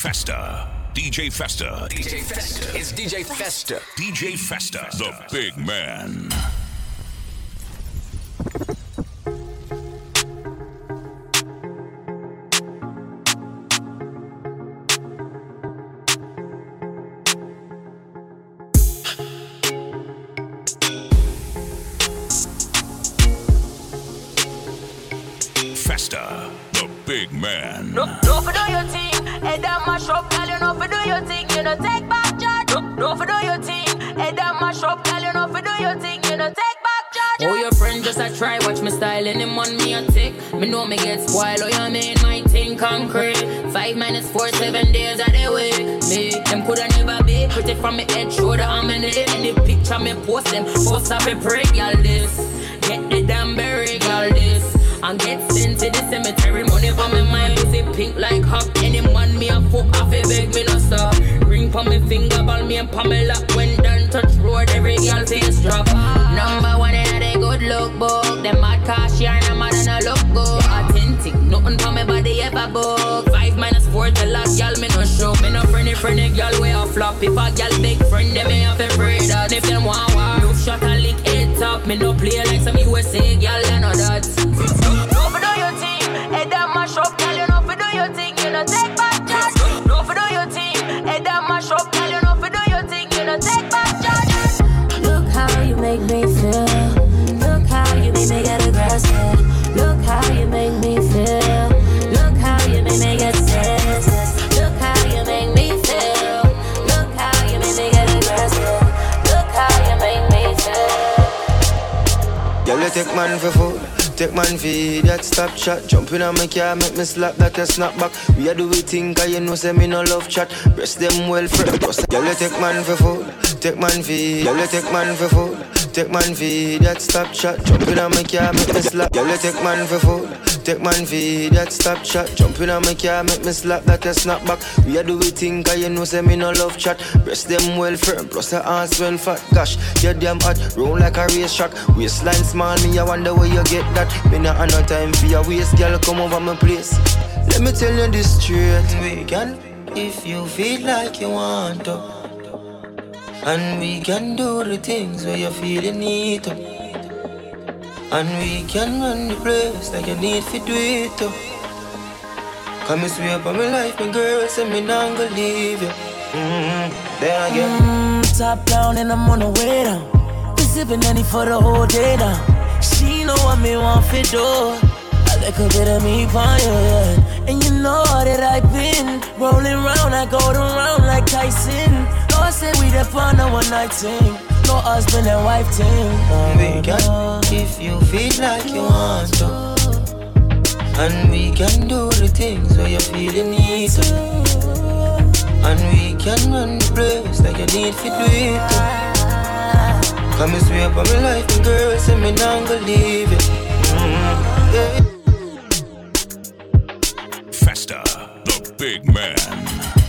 Festa. DJ Festa. DJ Festa. It's DJ Festa. DJ Festa. The big man. Minus four, seven days of the week. Me, them coulda never be pretty from me head, shoulder, and the Any picture me post them, post up a break, y'all this. Get the damn berry, y'all this. And get sent to the cemetery, money for me mind, pussy pink like hawk. Any man me a fuck off, a beg me no stop. Ring for me finger, ball me and Pamela. When done touch road, every girl face drop. Four till last girl me no show. Me no friendly friendly girl way a flop. If a girl big friend, them me have to pray that. If them want war, no shot a lick head top. Me no play like some USA girl, you know that. Take man for food. Take man for that stop chat. Jump in on my car, make me slap that a snap back. We do we think, cause you know say me no love chat. Breast them well. Girl, you take man for food. Take man for you take man for food. Take man for that stop chat. Jump in on my car, make me slap. You take man for food. Take man for that stop shot. Jump in on my car, make me slap that a snap back. We a do we think, cause you know say me no love chat. Breast them well firm, plus the ass well fat. Gosh, you damn hot, roll like a race track. Waistline small, me I wonder where you get that. Me not have no time for your waist, girl. Come over my place. Let me tell you this straight. We can, if you feel like you want to. And we can do the things where you feel you need to. And we can run the place like you need to do it too. Come and swear by my life, my girl, say me not gonna leave you. Mm-hmm. There again. Mm, top down and I'm on the way down. We sipping any for the whole day now. She know what me want for do. A bit of me for you, yeah. And you know that I've been rolling round, I go around like Tyson. No, I say we the fun a one night thing. No husband and wife thing. We can, if you feel like you want to. And we can do the things where you feel you need to. And we can run the place like you need to do it too. Come and swear by my life, and girl, say me not gonna leave you. Mm, yeah. Festa. The big man.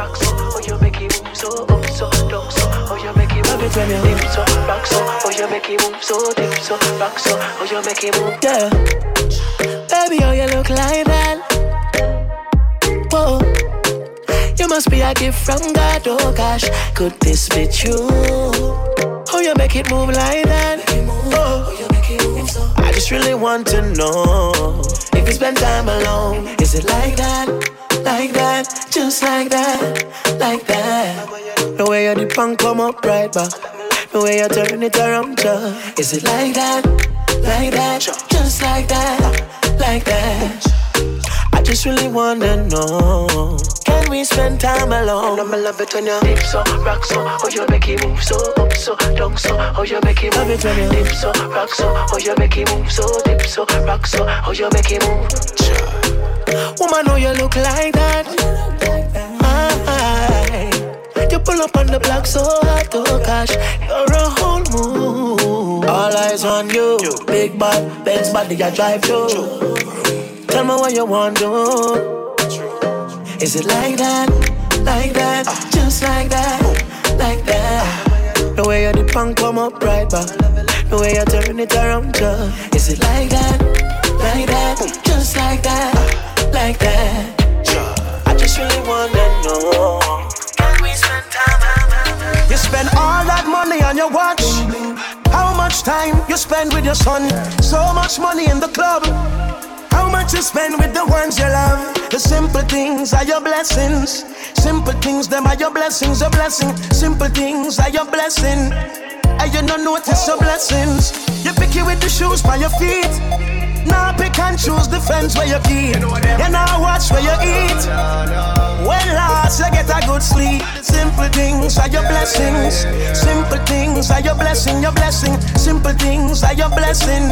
Rock oh, so, oh you make it move so, up so, down so, oh you make it move. when you Dip so, rock so, oh you make it move so, dip so, rock so, oh you make it move. Yeah. Baby, how you look like that? Whoa. You must be a gift from God, oh gosh. Could this be true? How you make it move like that? Oh. I just really want to know if you spend time alone. Is it like that? Like that? Just like that? Like that? The way you dip and come up right back. The way you turn it around, just. Is it like that? Like that? Just like that? Like that? I just really wanna know. Can we spend time alone? I'ma love it when you dip so, rock so, oh you make it move so, up so, down so, oh you make it Love it when you- Dip so, rock so, oh you make it move so, dip so, rock so, oh you make it move. Woman, know you look like that. You pull up on the block so hard, oh gosh, you're a whole mood. All eyes on you, big bad, Benz body I drive through. Tell me what you want to do. Is it like that, like that, just like that, like that? The way you dip and come up right back, the way you turn it around, just. Is it like that? Spend with your son. So much money in the club. How much you spend with the ones you love? The simple things are your blessings. Simple things, them are your blessings, your blessing. Simple things are your blessing. And you don't notice your blessings. You pick it with the shoes by your feet. Now pick and choose the friends where you keep. You now watch where you eat. When last you get a good sleep. Simple things are your blessings. Simple things are your blessing, your blessing. Simple things are your blessing.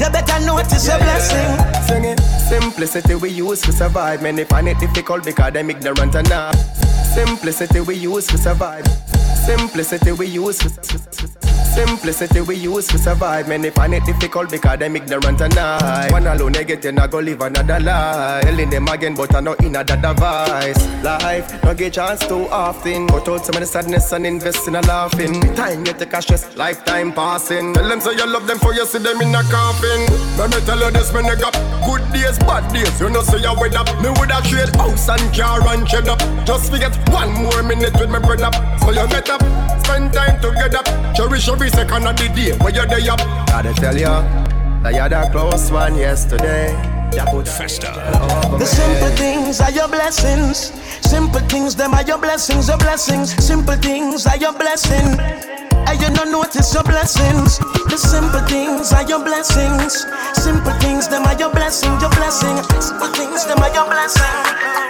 You better notice your blessing. Sing it. Simplicity we use to survive. Many find it difficult because them ignorant enough. Simplicity we use to survive. Simplicity we use to Simplicity we use to survive. Many find it difficult because them ignorant and I. One alone they get in, I go live another life. Telling them again, but I know in other device. Life, no get chance too often. Cut out some of the sadness and invest in a laughing. Time you take a stress, lifetime passing. Tell them say you love them for you see them in a coffin. Let me tell you this, man, got good days, bad days. You know say you with up. Me would have trade house and car and shed up. Just forget one more minute with my brother. So you get up, spend time together. Cherish every second of the day where you're there up. Gotta tell ya, that you're the close one yesterday. Festa. The simple things are your blessings. Simple things, them are your blessings, your blessings. Simple things are your blessing. And you don't notice your blessings. The simple things are your blessings. Simple things, them are your blessing, your blessing. Simple things, them are your blessing.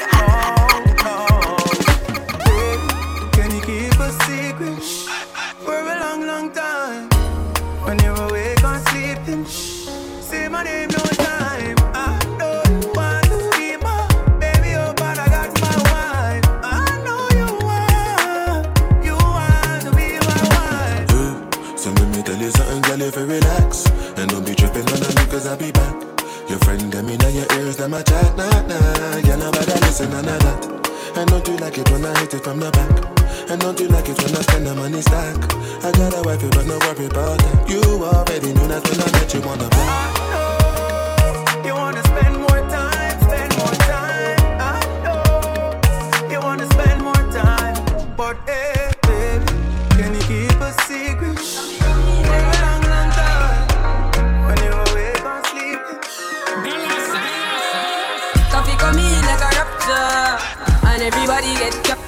Be back. Your friend them in your ears, them a chat, nah, nah. Yeah, nobody listen, none of that And don't you like it when I hit it from the back? And don't you like it when I spend the money stack? I got a wife, but no worry about that. You already knew that when I met you on the block. You wanna spend more time, spend more time. I know you wanna spend more time, but hey,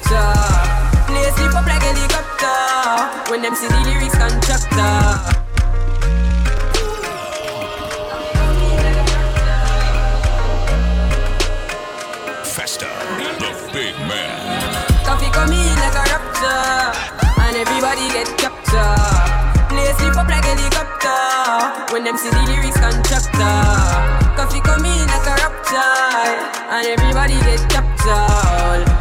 get. Play sleep up like helicopter when them see the lyrics contractor. Festa, the big man. Coffee come in like a raptor, and everybody get captured. Play sleep up like helicopter when them see the lyrics contractor. Coffee come in like a raptor, and everybody get captured.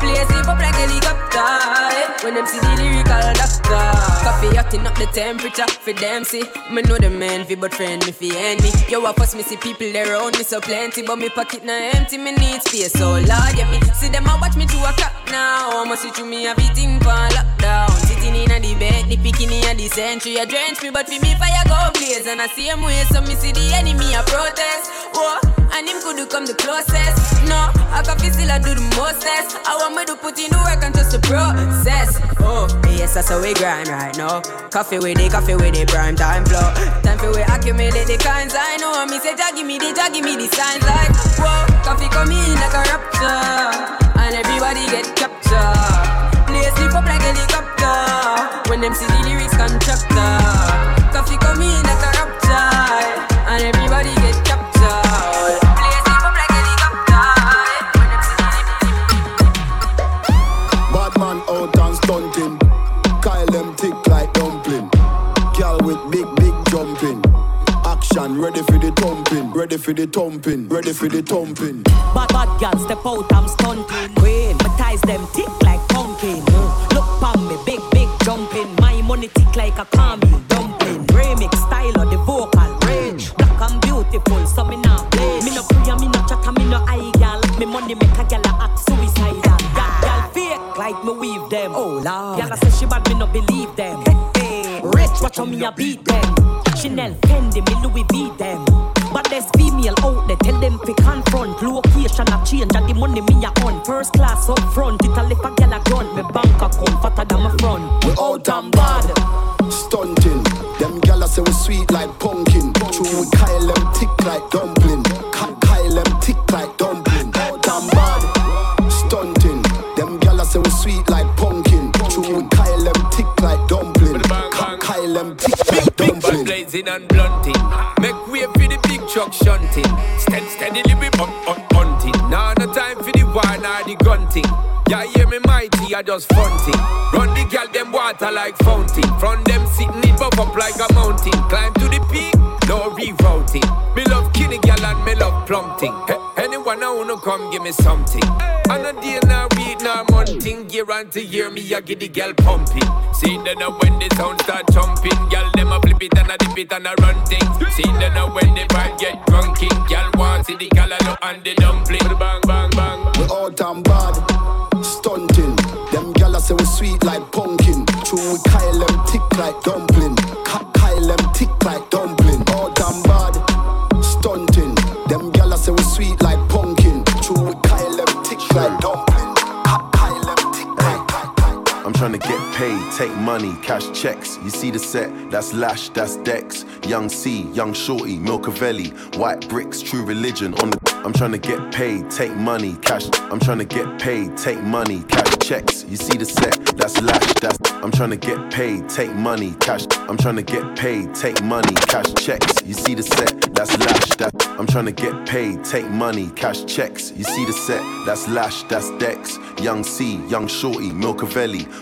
Up the temperature for them see. Me know the man fi but friend me fi enemy. Yo, I first me see people there around me so plenty, but me pocket na empty. Me need space so Lord, yeah me see them a watch me to a clock now. I'ma see through me everything for lockdown. Sitting in a the bed, the bikini and the century a drench me, but for me fire go blaze and I see him way so me see the enemy a protest. Whoa, and him could come the closest. No, I can feel still I do the mostest. I want me to put in the work and just the process. Oh, yes, that's how we grind right now. Coffee with it, coffee with it, prime time flow. Time for we accumulate the kinds I know. Me say, Jah give me the, Jah give me the signs like, whoa, coffee come in like a raptor, and everybody get captured. Play sleep up like helicopter when them see the lyrics contractor. Coffee come in like a raptor, and everybody get ready for the thumping. Ready for the thumping. Ready for the thumping. Bad bad girl step out, I'm stunting. Queen, my ties them tick like pumpkin. Mm. Look pon me, big big jumping. My money tick like a caramel dumpling. Remix style of the vocal range. Black and beautiful, so me not play. Me no free, me no chat, me no eye girl. Me money make a girl act suicidal. Girl, girl fake like me weave them. Oh lord, girl I say she bad, me no believe them. Hey, hey. Rich, watch how me a beat them. Chanel, Fendi, me Louis V them. But there's female out there, tell them fi confront. Location a change and the money me a on. First class up front, it a left a gyal a grunt. Me bank account fatter than my front. We all and bad. Stunting. Them I say we sweet like pumpkin. True, we Kyle them tick like dumpling. Kyle them tick like dumpling. Blazing and blunting. Make way for the big truck shunting. Steady, steadily we bump, bump, hunting. Now no time for the wine or the gunting. Yeah, hear me mighty, I just funting. Run the gal them water like fountain. From them sitting it buff up like a mountain. Climb to the peak, no rerouting. Me love kitty gal and me love plumping. Hey, anyone I wanna come give me something. And a day now week now. Year on to year me I get the gal pumping. See then now when the sound start jumping, gal them a flip it and a dip it and a run things. See then now when the vibe get drunking, gal want see the a look and the dumpling. Bang bang bang. We all damn bad, stunting. Them gal I say we sweet like pumpkin. True, we Kyle them tick like dumpling. Ka- Kyle them tick like dumpling. All damn bad, stunting. Them gal I say we sweet like pumpkin. True, we Kyle them tick like dumpling. Trying to get paid, take money, cash checks. You see the set, that's Lash, that's Dex. Young C, Young Shorty, Milcavelli, White Bricks, True Religion on the. I'm trying to get paid, take money, cash. I'm trying to get paid, take money, cash checks. You see the set, that's Lash, that's. I'm trying to get paid, take money, cash. I'm trying to get paid, take money, cash checks. You see the set, that's Lash, that's. I'm trying to get paid, take money, cash checks. You see the set, that's Lash, that's Dex. Young C, Young Shorty, Milcavelli,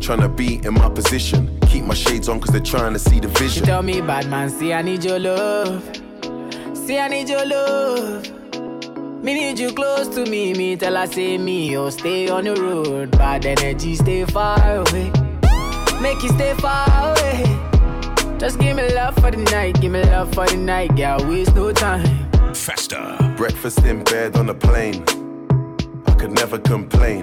Tryna be in my position. Keep my shades on, cause they're trying to see the She vision. tell me, bad man, see I need your love. See I need your love. Me need you close to me. Me tell her say me, oh stay on the road. Bad energy, stay far away. Make you stay far away. Just give me love for the night, give me love for the night, girl. Waste no time. Faster. Breakfast in bed on a plane. I could never complain.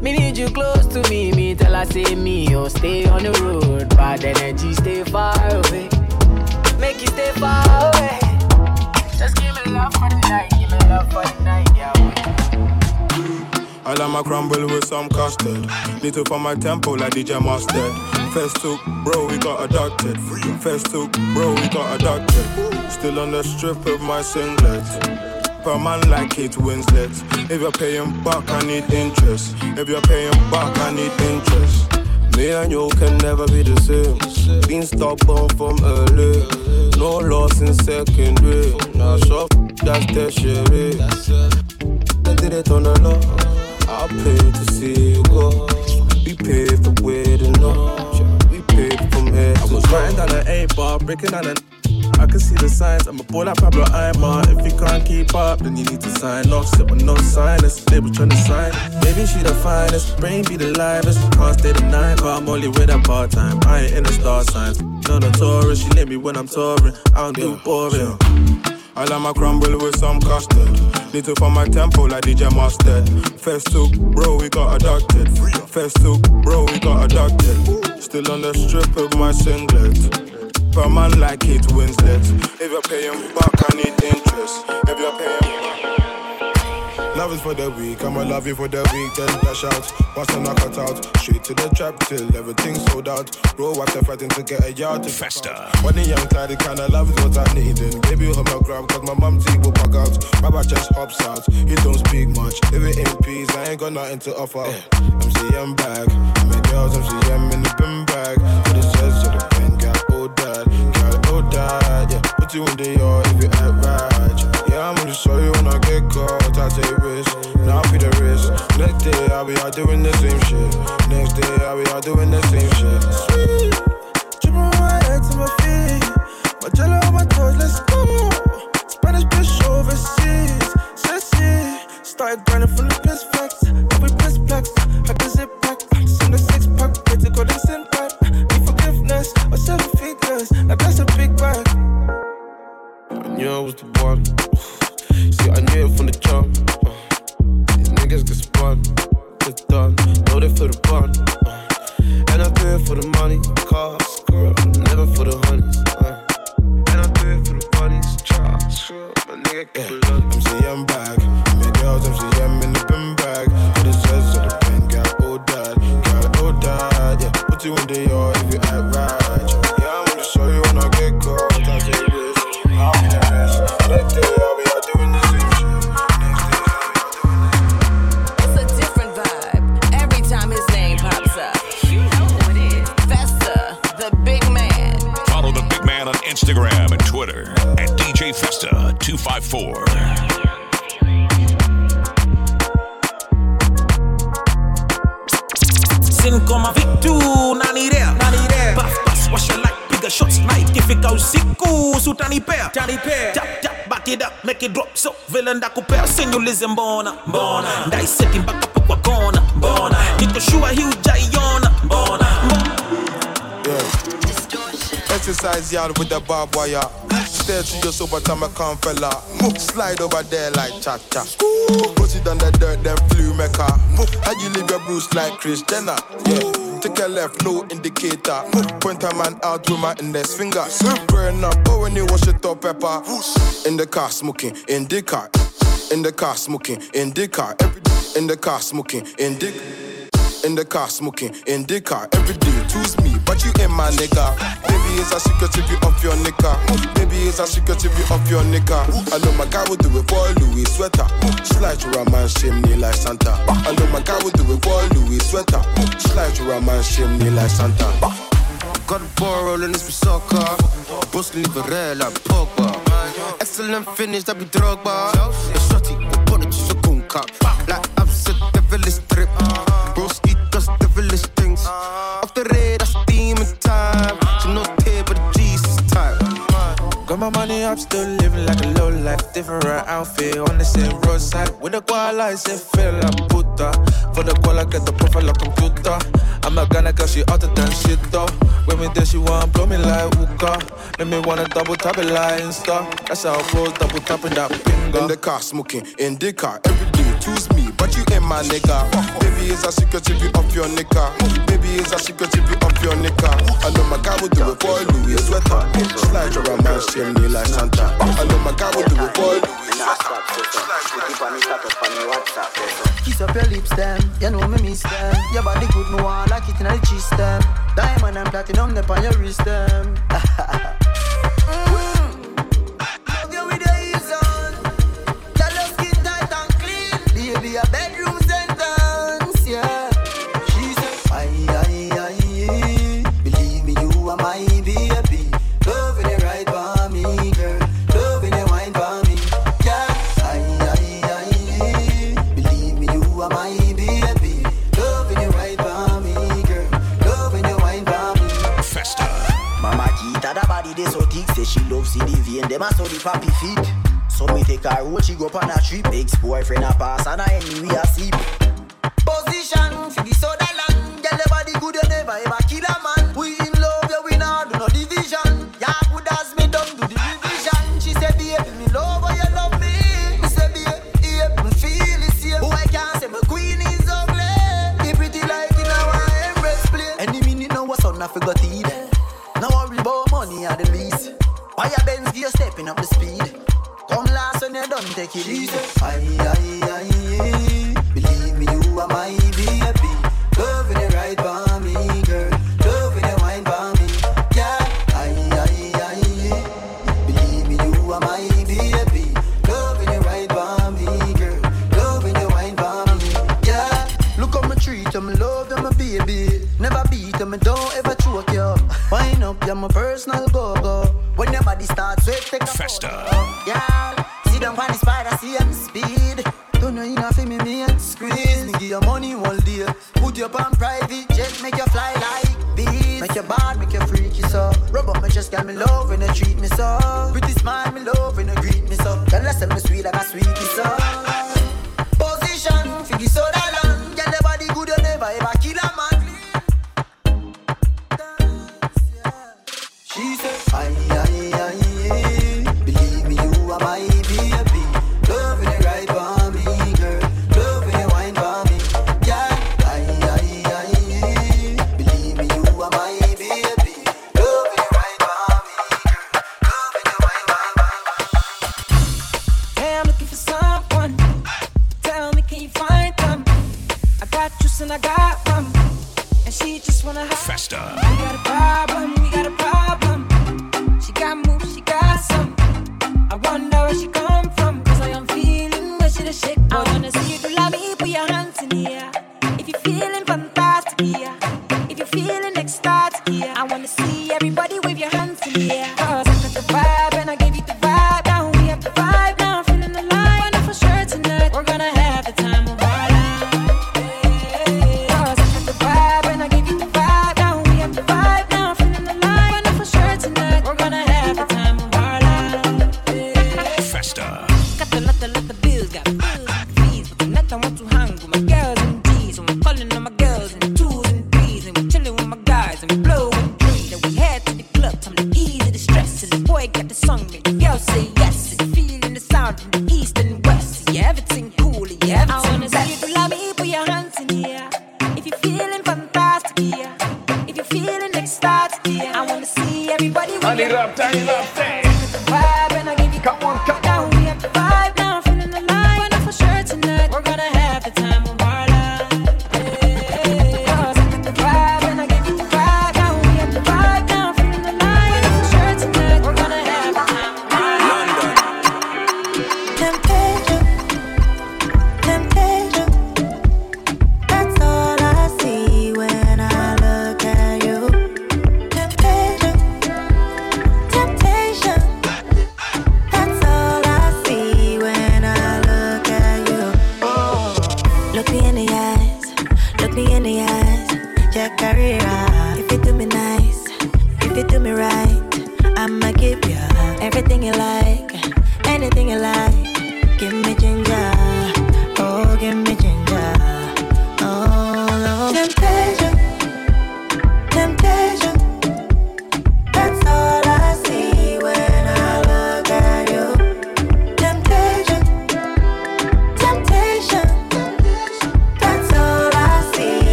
Me need you close to me. Me tell her say me, oh stay on the road. Bad energy, stay far away. Make you stay far away. Just give me love for the night, give me love for the night, yeah. I like my crumble with some custard. Little for my tempo like DJ Mustard. First took, bro, we got adopted. First took, bro, we got adopted. Still on the strip of my singlet. Per man like Kate Winslet. If you're paying back, I need interest. If you're paying back, I need interest. Me and you can never be the same. Been stubborn from early. No loss in secondary. Now, shop, that's shit. I did it on the law. I paid to see you go. We paved for to know. We paved from here I was writing down an eight bar, breaking down an. I can see the signs. I'm a ball like Pablo Aimar. If you can't keep up, then you need to sign off. Sit with no signers. They was trying to sign. Maybe she the finest, brain be the livest. Can't stay the night, but I'm only with her part time. I ain't in the star signs. No notorious, she let me when I'm touring. I don't do boring. I like my crumble with some custard. Little for my tempo like DJ Mustard. First took, bro, we got adopted. First took, bro, we got adopted. Still on the strip of my singlet. Per man like Kate Winslet. If you're paying back, I need interest. If you're paying Love is for the weak, I'ma love you for the week, then dash out. Once I knock it out, straight to the trap till everything's sold out. Bro, after fighting to get a yard to Festa. When the young clyde, the kind of love is what I need. And baby, hold my grab, cause my mom teeth will pack out. My back just hops out, he don't speak much. Living in peace, I ain't got nothing to offer. I'm CM back, my girls, I'm party one day, or if you act right. Yeah, I'm only you when I get caught. I take risks, now I be the risk. Next day, I'll be out doing the same shit. Next day, I'll be out doing the same shit. Kupea, singulism bona. Bona. Dai setting kwa kona. Bona. Nitoshua hiu jaiona. Bona. Exercise yard with the barbed wire. Stare to your sober time I come fella. Slide over there like cha cha. Put it on the dirt, then flew mecca. How you leave your bruise like Kris Jenner? Yeah. Take a left, no indicator. Point a man out with my index finger. Burn up, oh when you wash it up pepper. In the car smoking, in the car. In the car smoking, in the car. every day in the car smoking, in the in the car smoking in the car every day. Choose me but you ain't my nigga. Baby it's a secret if you off your nigga. Baby it's a secret if you off your nigga. I know my guy will do it for Louis sweater. Slide a man chimney like Santa. I know my guy will do it for Louis sweater. Slide a man chimney like Santa Got a ball rolling, this be soccer. A like Pogba. Excellent finish, that be Drogba. The shotty, the body just a gun cup. Like I've said, devilish drip. Broski does devilish things. Got my money up, still living like a low life. Different outfit on the same roadside. With the koala, I say feel like puta. For the koala, get the profile like computer. I'm a Ghana girl, she hotter than shit though. When me there, she want blow me like hookah. Make me wanna double tap it like Insta. That's how I pose, double tapping that finger. In the car, smoking, in the car, every day, choose me, but you ain't my nigga. Baby, is a secret if you off your nigga. Baby, is a secret if you off your nigga. I know my guy will do it for a Louis sweater. Slide around my chimney like Santa. I know my guy will do it Louis Kiss up your lips, them. You know me miss them. Your body good, me want like it in the cheese, them. Diamond and platinum, them on your wrist, them. Mm. Them a pappy feet. So me take a road She go on a trip. Ex-boyfriend a pass And a enemy a sleep. Position Never beat me, don't ever choke you. Wind up, you're my personal go-go. When your body starts sweat, take a Festa. Yeah, see them on the spider, see them speed. Don't know enough in me, me and squeeze. Give you money all day. Put you on private jet, make you fly like bees. Make you bad, make you freaky so. Rub up my chest, got me love when they treat me so.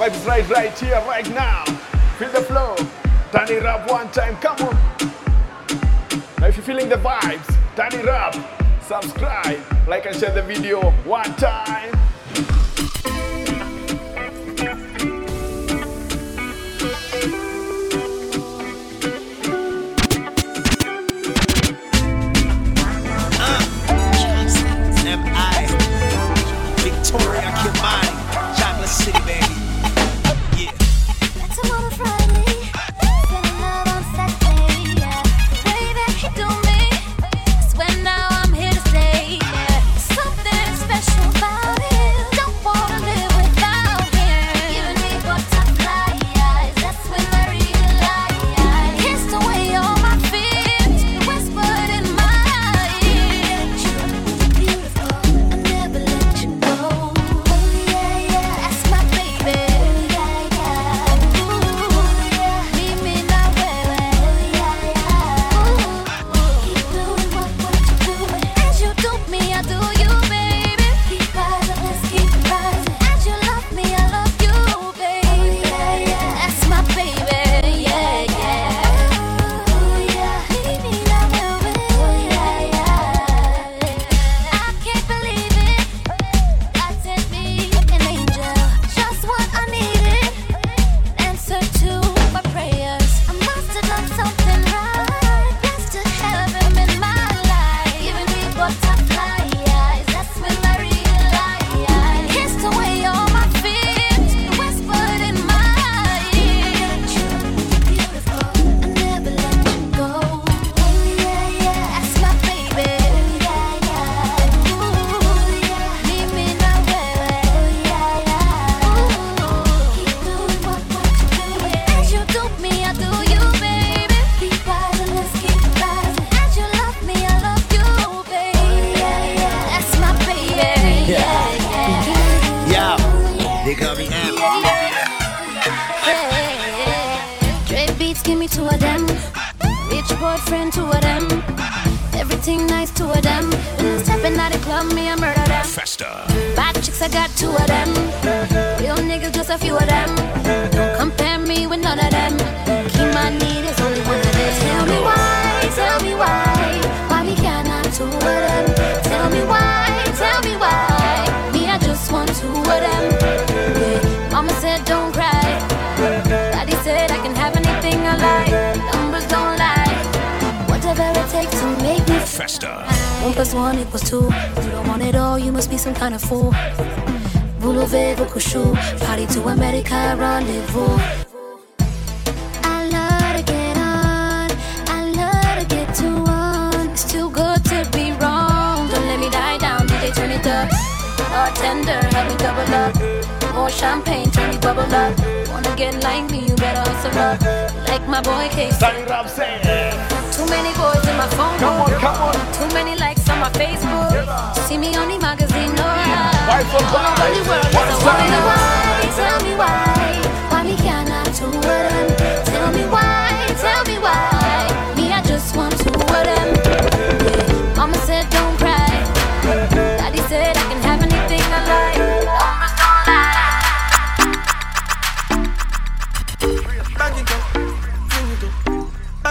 vibes right, right here, right now. Feel the flow. Turn it up one time, come on. Now, if you're feeling the vibes, turn it up. Subscribe, like, and share the video one time. time. Fool. Voulez couchou, party to America, rendezvous. I love to get on, I love to get to one. It's too good to be wrong. Don't let me die down, DJ turn it up. Bartender, help me double up. More champagne, turn me bubble up. Wanna get like me, you better hustle up. Like my boy K. Too many boys in my phone Come on, come on. Too many likes on my Facebook. See me on the magazine, no Why so blind? Only world is a up? why. Tell me why. Why me cannot two of them? Tell me why.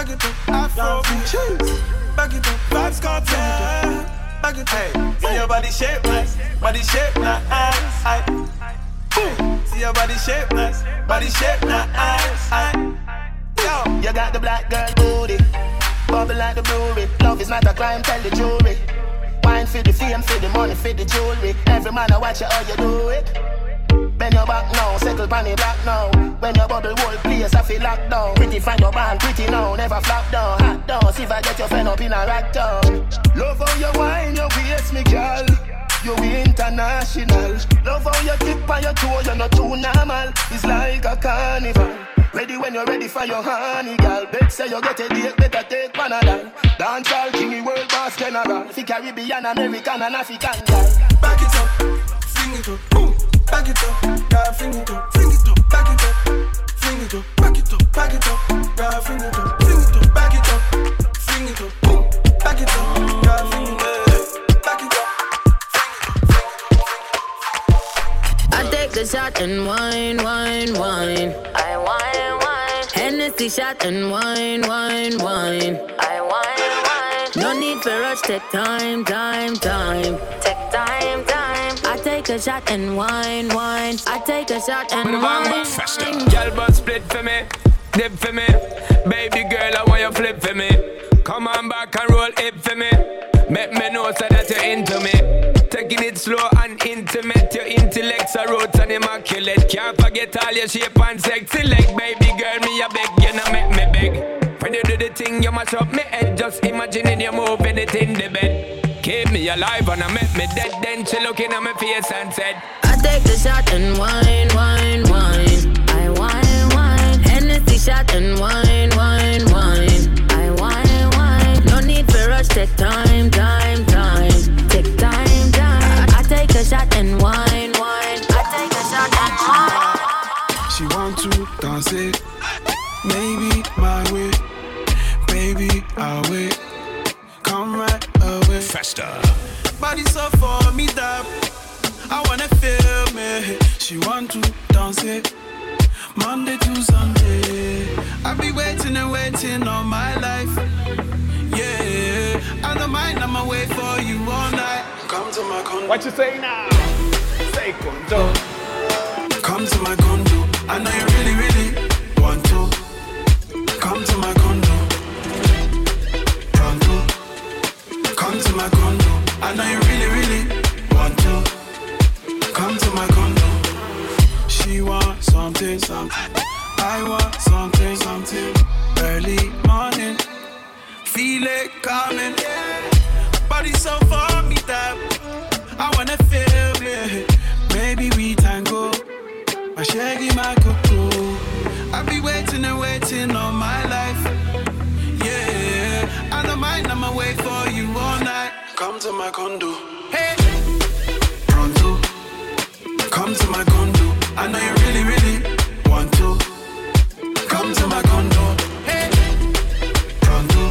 Back it up, Afro. Back it up, vibes cartel. Back it up. See your body shape nice, body shape nice. See your body shape nice, body shape nice. Yo, You got the black girl booty, bubble like the brewery. Love is not a crime, tell the jury. Wine for the fame, for the money, for the jewelry. Every man I watch you how you do it. Bend your back now, settle pan the black now. When your bubble whole place, I feel locked down. Pretty find your band, pretty now, never flop down. Hot down, see if I get your friend up in a rack down. Love how you wine, your waist, me girl. You international. Love how you tip on your toe, you're not too normal. It's like a carnival. Ready when you're ready for your honey, girl. Bet say you get a date, better take Panadol. Dance all king, world boss general. Fi Caribbean, American, and African, girl. back it up, fling it up, boom. Back it up, girl, fling it up, fling it up, back it up, fling it up, back it up, back it up, girl, fling it up, fling it up, back it up, fling it up, boom. Back it up, girl, fling it up, back it up. I take a shot and wine, wine, wine. I wine, wine. Hennessy shot and wine, wine, wine. I wine, wine. No need for rush, take time, time, time. Take time, time. I take a shot and wine, wine. I take a shot and wine. Girl, but split for me, dip for me. Baby girl, I want you flip for me. Come on back and roll it for me. Make me know so that you're into me. Taking it slow and intimate. Your intellect's a roots and immaculate. Can't forget all your shape and sexy leg. Baby girl, me a beg, you know make me beg. When you do the thing, you mash up me head. Just imagining you moving it in the bed. Keep me alive and I make me dead. Then she looking at my face and said, I take the shot and wine, wine, wine. I wine, wine. Hennessy shot and wine, wine, wine. I wine, wine. No need for rush, take time, time, time. Take time, time. I take a shot and wine, wine. I take a shot and wine. She want to dance it, maybe my way, wait. Come right away. Faster. Body so for me that I wanna feel me. She want to dance it, Monday to Sunday. I be waiting and waiting all my life. Yeah, I don't mind. I'ma wait for you all night. Come to my condo. What you say now? Say condo. Come to my condo. I know you really, really my condo. I know you really, really want to. Come to my condo. She want something, something. I want something, something. Early morning. Feel it coming. Body so for me that I wanna feel it. Maybe we tango. My shaggy, my cuckoo. I be waiting and waiting all my life. To my condo. Hey, pronto. Come to my condo. I know you really, really want to come to my condo. Hey, pronto,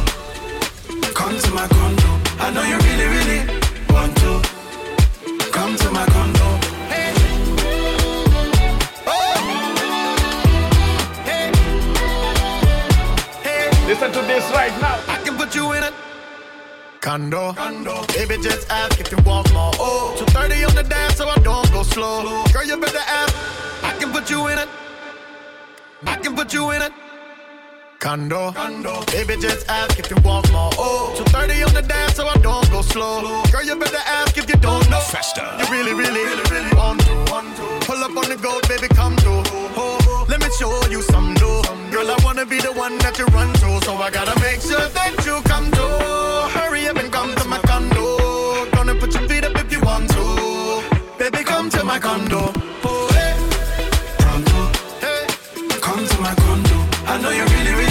come to my condo. I know you really, really Condo. Baby, just ask if you want more. Oh, 230 on the dash, so I don't go slow. Girl, you better ask. I can put you in a. I can put you in a. Condo. Condo. Baby, just ask if you want more. Oh, 230 on the dash, so I don't go slow. Girl, you better ask if you don't know. Festa. You really, really, really, really want to. Pull up on the go, baby, come through. Oh, let me show you some new. Girl, I wanna be the one that you run to, so I gotta make sure that you come through. Hurry up and come to my condo. Gonna put your feet up if you want to. Baby, come to my condo. Oh, hey. Pronto, come to my condo. I know you really, really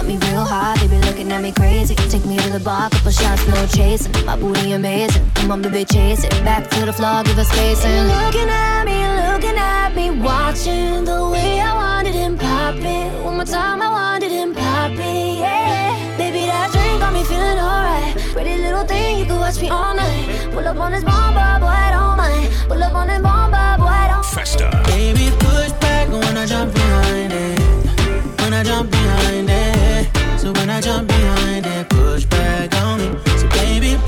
waist, love me real hard, baby. Looking at me crazy. Take me to the bar, couple shots, no chasing. My booty amazing. Come on, baby, chase it. Back to the floor, give us space. And looking at me, looking at me, watching the way I wanted and pop it. One more time, I wanted and pop it, yeah. Baby, that drink got me feeling alright. Pretty little thing, you could watch me all night. Pull up on this bomber, boy, I don't mind. Pull up on this bomber, boy, I don't Festa. Baby, push back when I jump behind it. When I jump behind it. So when I jump behind it, push back on me. So baby,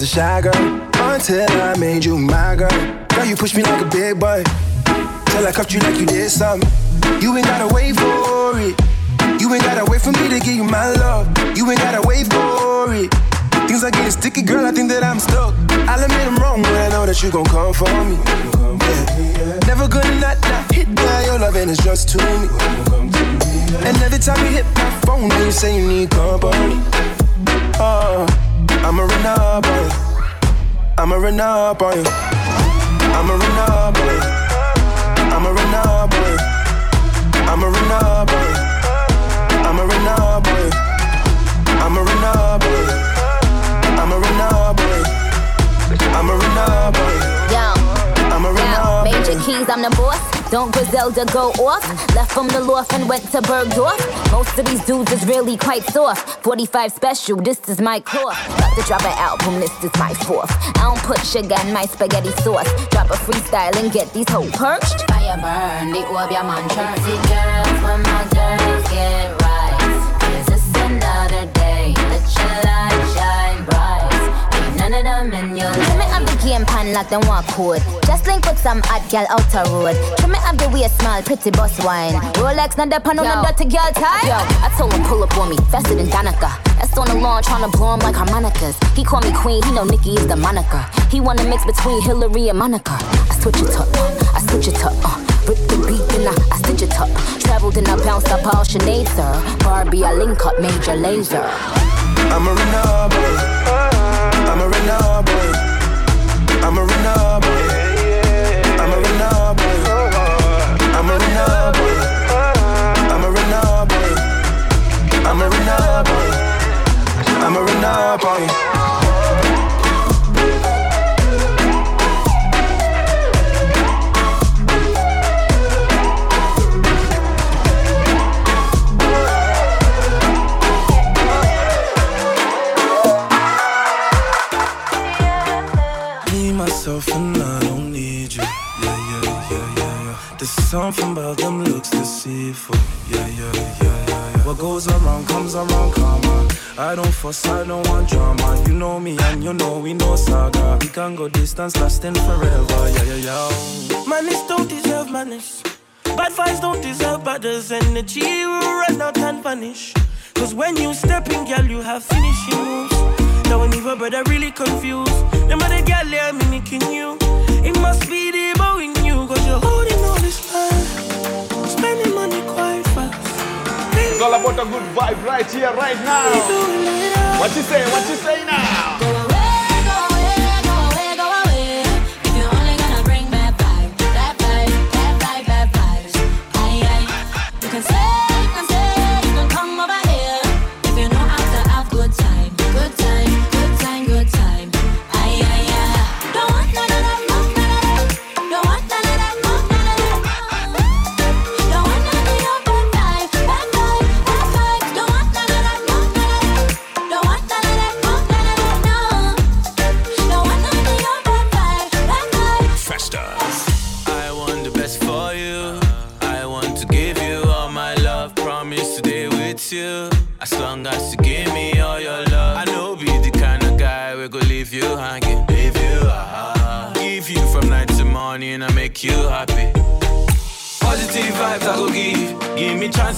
was a shy girl until I made you my girl. Girl, you push me like a big boy till I cuffed you like you did something. You ain't gotta wait for it. You ain't gotta wait for me to give you my love. You ain't gotta wait for it. Things are getting sticky, girl. I think that I'm stuck. I'll admit I'm wrong, but I know that you gon' come for me. Never gonna not, not hit that. Your loving is just to me. And every time you hit my phone, you say you need company. Oh, I'ma run up on you. I'ma run up on you. I'ma run up on you. I'ma run up on you. I'ma Don't Griselda go off? Left from the loft and went to Bergdorf. Most of these dudes is really quite soft. 45 special, this is my course. About to drop an album, this is my fourth. I don't put sugar in my spaghetti sauce. Drop a freestyle and get these hoes perched. Fire burn, girls, when my girls get knock them walk code. Just link with some hot gal outer road. Trim me up the way smile, pretty boss wine. Rolex, not the pan on the dirty girl tie. Yo, I told him pull up on me, faster than Danica. That's on the lawn, trying to blow him like harmonicas. He call me queen, he know Nikki is the moniker. He wanna mix between Hillary and Monica. I switch it up, uh, I switch it up, uh. Rip the beat, then I, I stitch it up. Traveled and I bounced up all Sinead, sir. Barbie, I link up Major Lazer. I'm a renegade boy. I'm a renegade boy. I'm a renegade boy. I'm a renegade boy. I'm a renegade boy. I'm a renegade boy. I'm a renegade boy. I'm a renegade boy. Don't need you. Yeah, yeah, yeah, yeah, yeah. There's something about them looks deceitful. Yeah, yeah, yeah, yeah, yeah. What goes around comes around, karma. I don't fuss, I don't want drama. You know me and you know we know saga. We can go distance, lasting forever. Yeah, yeah, yeah. Manners don't deserve manners. Bad vibes don't deserve batters. Energy will run out and vanish. Cause when you step in, girl, you have finishing moves. Now when even brother really confused. Them other girl, they're mimicking you. It must be the bow in you. Cause you're holding all this time. Spending money quite fast. It's all about a good vibe right here, right now. What you say? What you say now?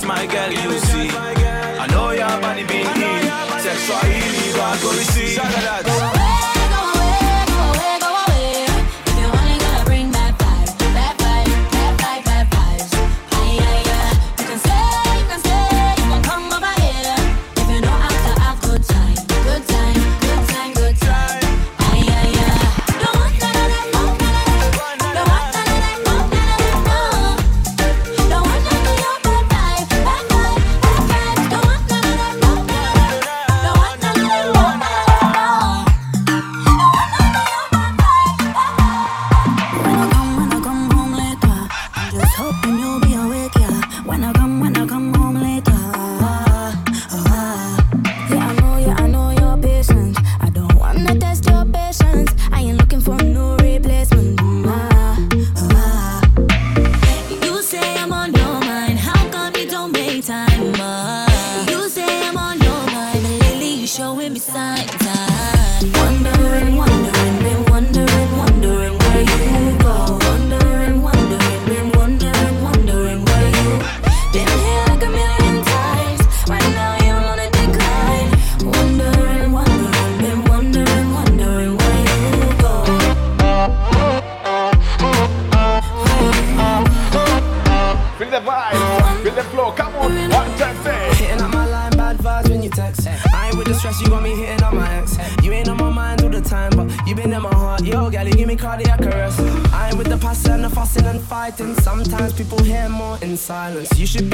Chance, my girl, you see. I know your body been in. Sexual healing, I go receive.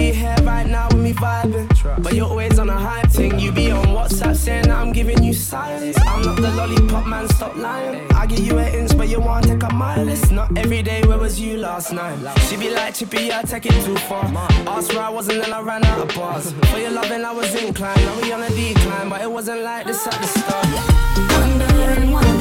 Be here right now with me vibing. But you're always on a hype thing. You be on WhatsApp saying that I'm giving you silence. I'm not the lollipop man, stop lying. I give you an inch, but you want to take a mile. It's not every day, where was you last night? She be like, Chippy, I take it too far. Asked where I was and then I ran out of bars. For your loving, I was inclined. Now we on a decline, but it wasn't like this at the start. Wondering, wondering,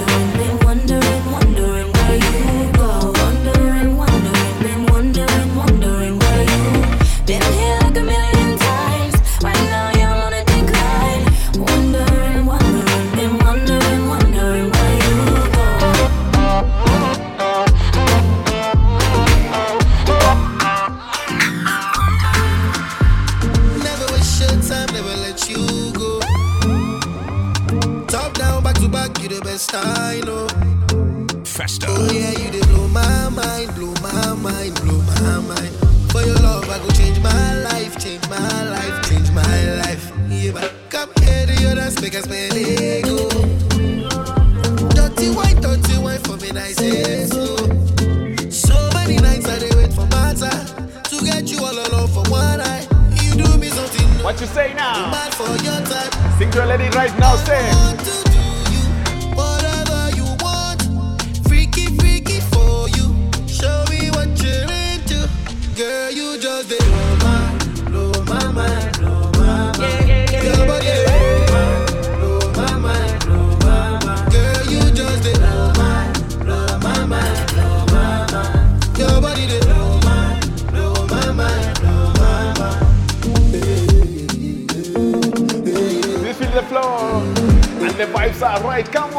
I know. Oh. Festa. Oh yeah, you did blow my mind, blow my mind, blow my mind. For your love, I go change my life, change my life, change my life. Yeah, but come here to your dance, make us spend ego. Dirty wine, dirty wine for me, I say so. Oh. So many nights I dey wait for my time to get you all alone for one night. You do me something. What you say now? I'm mad for your time. Sing to a lady right now, say.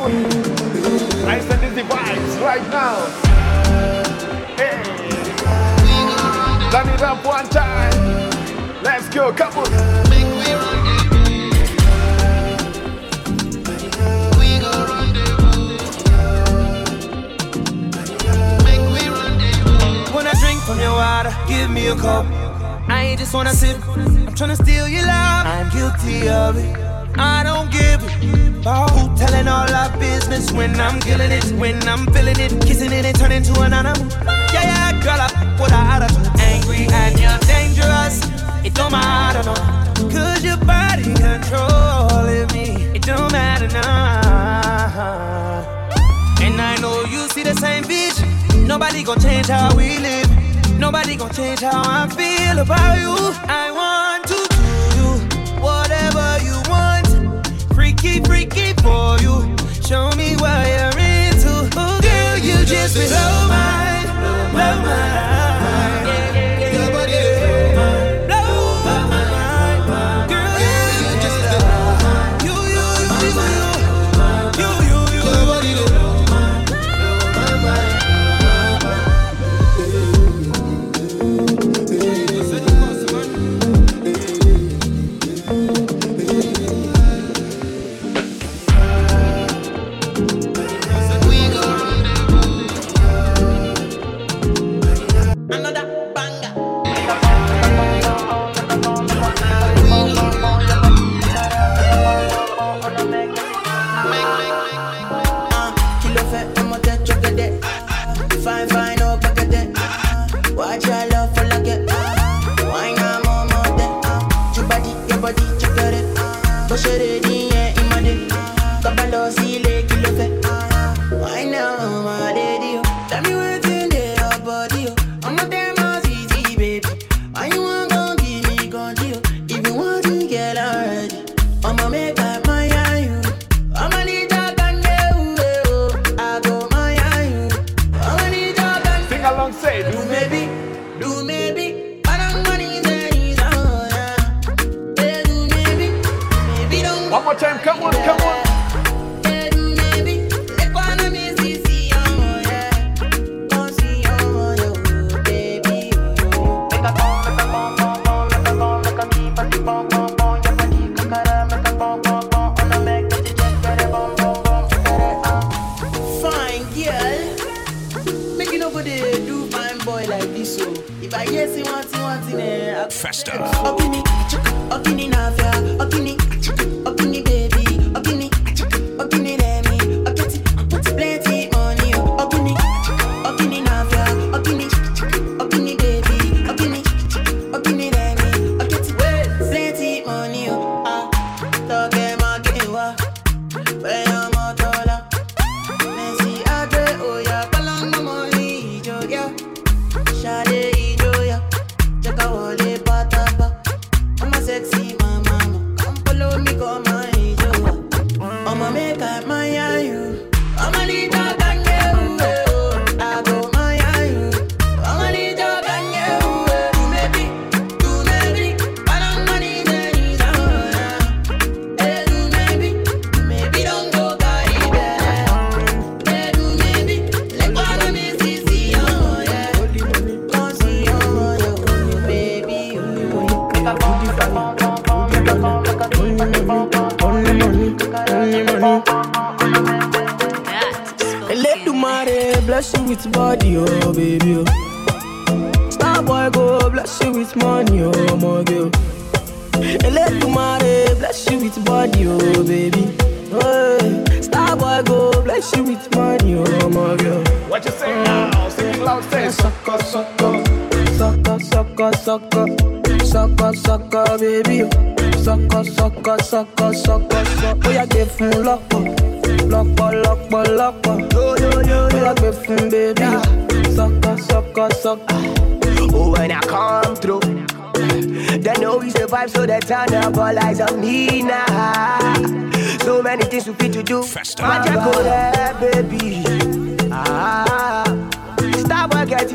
Right. Come on. Nice vibes right now. Hey. Turn it up one time. Let's go. On. When I drink from your water, give me a cup. I ain't just wanna sip. I'm tryna steal your love. I'm guilty of it. I don't give it. About who telling all our business when I'm killing it, when I'm feeling it, kissing it and turning to an animal. Yeah, yeah, girl, I f- with a attitude. Angry and you're dangerous. It don't matter, no. Cause your body controlling me. It don't matter now. And I know you see the same vision. Nobody gon' change how we live. Nobody gon' change how I feel about you. I for you. Show me what you're into. Girl, you just blow my,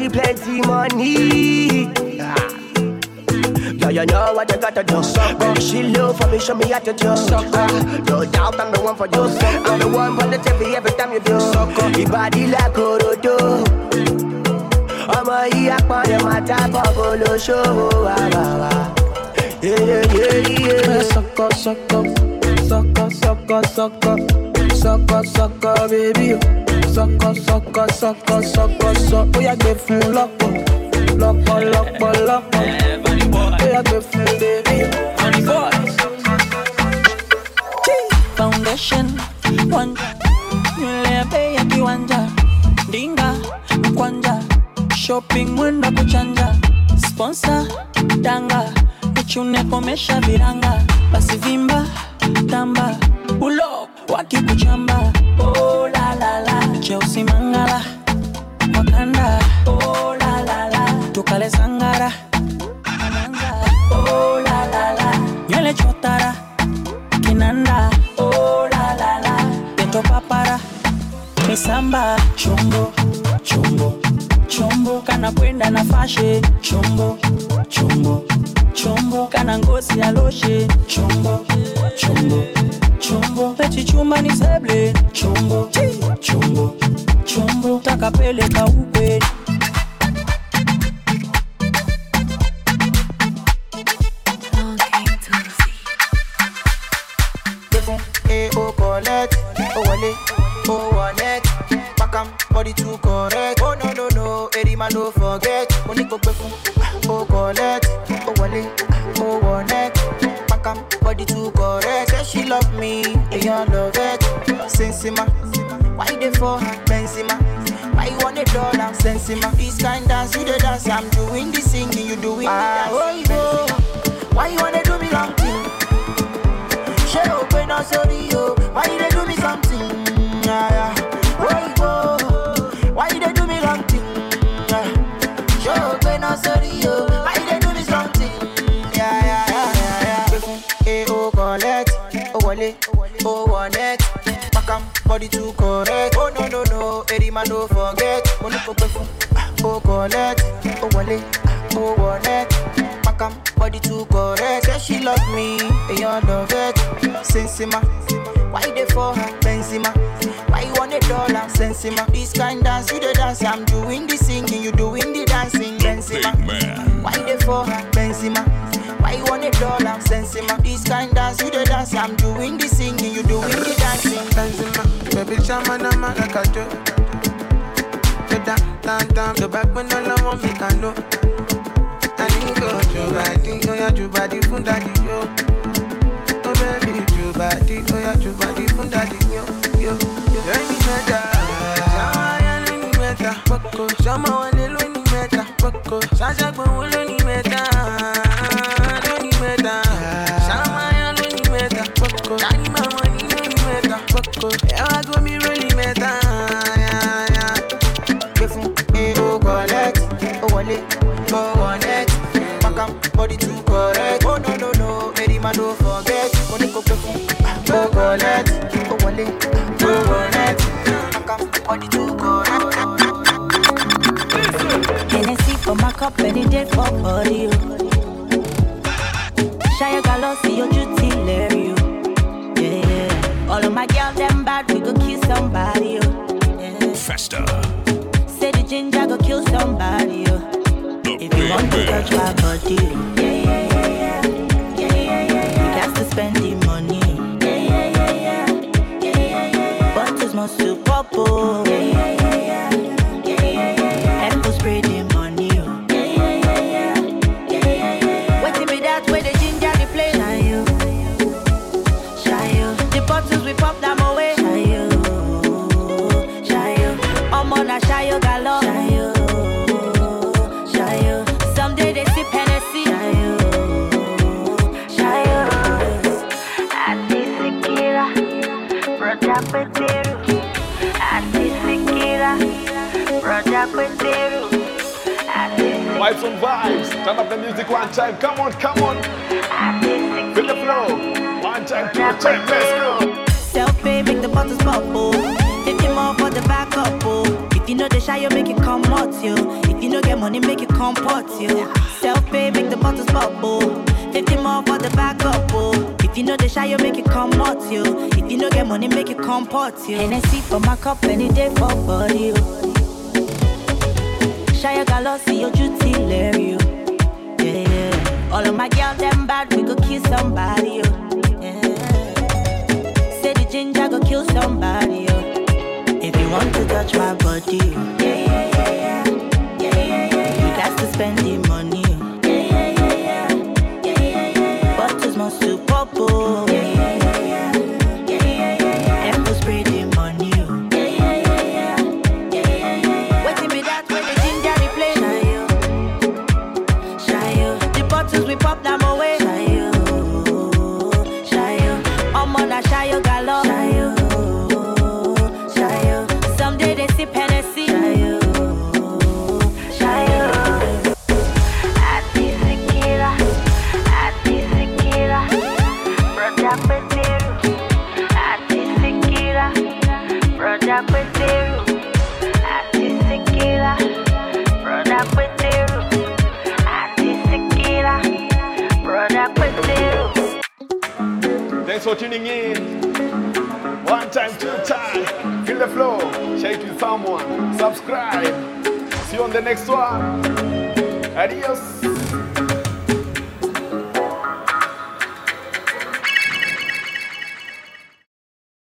getting plenty money. Ah. Yeah, you know what you gotta do. Sucker. She low for me, show me how to do. Sucker. No doubt I'm the one for you. I'm the one for the TV every time you do. Sucker. Your body like Orodo. ọmọ yìí apọ̀lẹ̀ máa tábọ̀ bó ló ṣòwò wà wà wà. Sọkọ sọkọ sọkọ sọkọ sọkọ sọkọ sọkọ bébí o sọkọ sọkọ sọkọ sọkọ sọ ó yà gbé fún lọ́pọ̀ lọ́pọ̀ lọ́pọ̀ lọ́pọ̀ ó yà gbé fún bébí o. Foundation, wanja, nywele bei ya kiwanja, dinga, mkwanja, shopping mwenda kuchanja, sponsor, danga, nichune komesha viranga, basi vimba, tamba, ulo, wakikuchamba, oh la la la, cheusi mangala, wakanda, oh la la la, tukale sangara, oh la la la, nywele chotara, kinanda. Oh la la la. Peto papara misamba. Chombo chombo chombo. Kana kwenda na fashe. Chombo chombo chombo. Kana ngozi ya loshe. Chombo chombo chombo pechichuma ni seble chombo chombo chombo takapeleka ukweli oh, collect, oh, wale, oh, wallet. Back am, body too correct. Oh, no, no, no, Eddie man, don't forget. Oh, go back oh, collect, oh, wale, oh, wallet. Back am, body too correct. She love me, and you love it. Sensima, why they for her? Benzema. Why you want a dollar? Sensima. This kind dance, you the dance. I'm doing the singing, you doing ah, the dance. Oh. oh. Why you wanna do body too correct. Oh, no, no, no. Eddie man, don't forget. Money for perfume. Ah, oh, collect. Oh, wale. Ah, oh, wallet. Back am, body too correct. Say she love me, you love it. Sensima, why they for her? Benzema, why you want a dollar? Sensima, this kind dance, you the dance. I'm doing the singing, you doing the dancing. Benzema, why they for her? Benzema, why you want a dollar? Sensima, this kind dance, you the dance. I'm doing the singing, you doing the dancing. Benzema, baby, chama na maracatu. The down, down, down, the back when all I want me can know. I need go to body, oh yeah, to body, fun daddy, yo. Oh baby, to body, oh yeah, to body, fun daddy, yo, yo, yo. Yo ni meta, shama ya lo ni meta, poko, shama wale lo ni meta, poko, sasha for my cup, any day for body. Oh. Shia Galossi, your duty, Larry. Oh. Yeah, yeah. All of my girls, them bad, we go kill somebody. Oh. Yeah. Festa. Say the ginger go kill somebody. If you want to touch my body, yeah, yeah, yeah, yeah. Yeah, yeah, yeah, yeah. You got to spend the money. Yeah, yeah, yeah, yeah. Yeah, yeah, yeah, yeah. Bottles must to Vibes on vibes. Turn up the music one time. Come on, come on. Feel the flow. One time, two time. Let's go. Self-pay, make the bottles bubble. Take him off for the backup, oh. If you know the shy, you make it come out, you. If you know get money, make it come pot, you. Self-pay, make the bottles bubble. Take him off for the backup, oh. If you know the shy, you make it come out, you. If you know get money, make it come pot, you. Hennessy for my cup, any day for body, oh. Oh. Shy, galosi, your duty, Larry, yeah, yeah. All of my girls, them bad, we go kill somebody, oh. Say the ginger go kill somebody, oh. If you want to touch my body, oh. yeah, yeah, yeah, yeah, yeah, yeah, yeah. You got to spend the money, oh. yeah, yeah, yeah, yeah, yeah, yeah, yeah. Bottles must to pop, oh. For tuning in. One time, two time. Feel the flow. Share it with someone. Subscribe. See you on the next one. Adios.